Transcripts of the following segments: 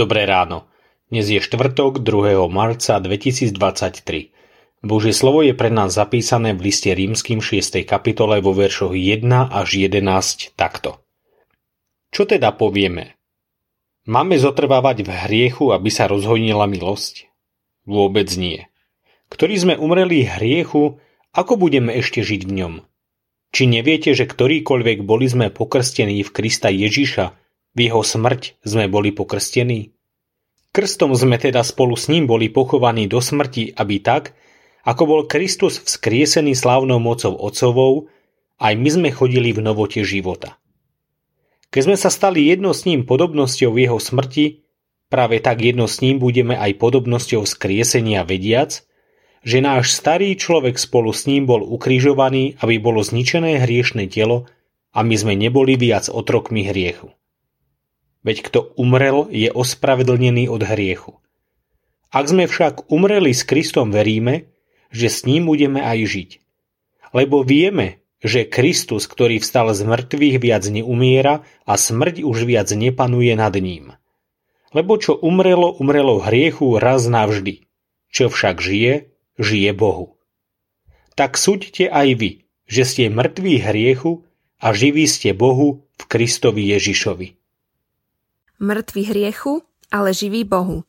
Dobré ráno. Dnes je štvrtok 2. marca 2023. Božie slovo je pre nás zapísané v liste rímským 6. kapitole vo veršoch 1 až 11 takto. Čo teda povieme? Máme zotrvávať v hriechu, aby sa rozhojnila milosť? Vôbec nie. Ktorí sme umreli hriechu, ako budeme ešte žiť v ňom? Či neviete, že ktorýkoľvek boli sme pokrstení v Krista Ježiša, v jeho smrť sme boli pokrstení? Krstom sme teda spolu s ním boli pochovaní do smrti, aby tak, ako bol Kristus vzkriesený slávnou mocou Otcovou, aj my sme chodili v novote života. Keď sme sa stali jedno s ním podobnosťou jeho smrti, práve tak jedno s ním budeme aj podobnosťou vzkriesenia vediac, že náš starý človek spolu s ním bol ukrižovaný, aby bolo zničené hriešne telo a my sme neboli viac otrokmi hriechu. Veď kto umrel, je ospravedlnený od hriechu. Ak sme však umreli s Kristom, veríme, že s ním budeme aj žiť. Lebo vieme, že Kristus, ktorý vstal z mŕtvych, viac neumiera a smrť už viac nepanuje nad ním. Lebo čo umrelo, umrelo hriechu raz navždy. Čo však žije, žije Bohu. Tak súďte aj vy, že ste mŕtví hriechu a živí ste Bohu v Kristovi Ježišovi mŕtvy hriechu, ale živý Bohu.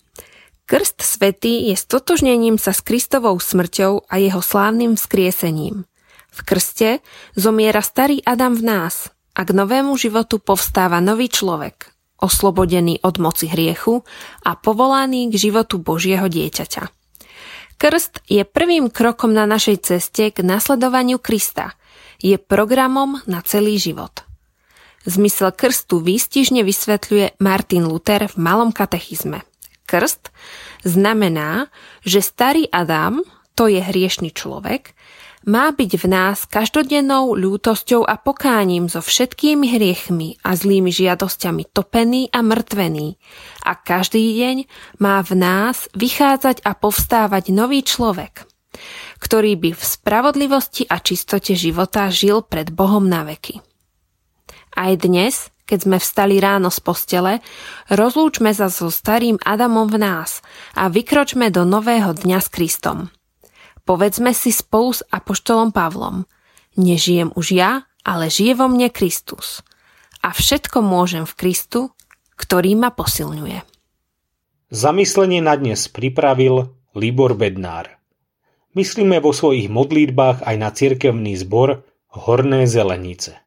Krst svetý je stotožnením sa s Kristovou smrťou a jeho slávnym vzkriesením. V krste zomiera starý Adam v nás a k novému životu povstáva nový človek, oslobodený od moci hriechu a povolaný k životu Božieho dieťaťa. Krst je prvým krokom na našej ceste k nasledovaniu Krista. Je programom na celý život. Zmysel krstu výstižne vysvetľuje Martin Luther v Malom katechizme. Krst znamená, že starý Adam, to je hriešný človek, má byť v nás každodennou ľútosťou a pokáním so všetkými hriechmi a zlými žiadosťami topený a mŕtvený. A každý deň má v nás vychádzať a povstávať nový človek, ktorý by v spravodlivosti a čistote života žil pred Bohom na veky. Aj dnes, keď sme vstali ráno z postele, rozlúčme sa so starým Adamom v nás a vykročme do nového dňa s Kristom. Povedzme si spolu s Apoštolom Pavlom. Nežijem už ja, ale žije vo mne Kristus. A všetko môžem v Kristu, ktorý ma posilňuje. Zamyslenie na dnes pripravil Libor Bednár. Myslíme vo svojich modlítbách aj na cirkevný zbor Horné Zelenice.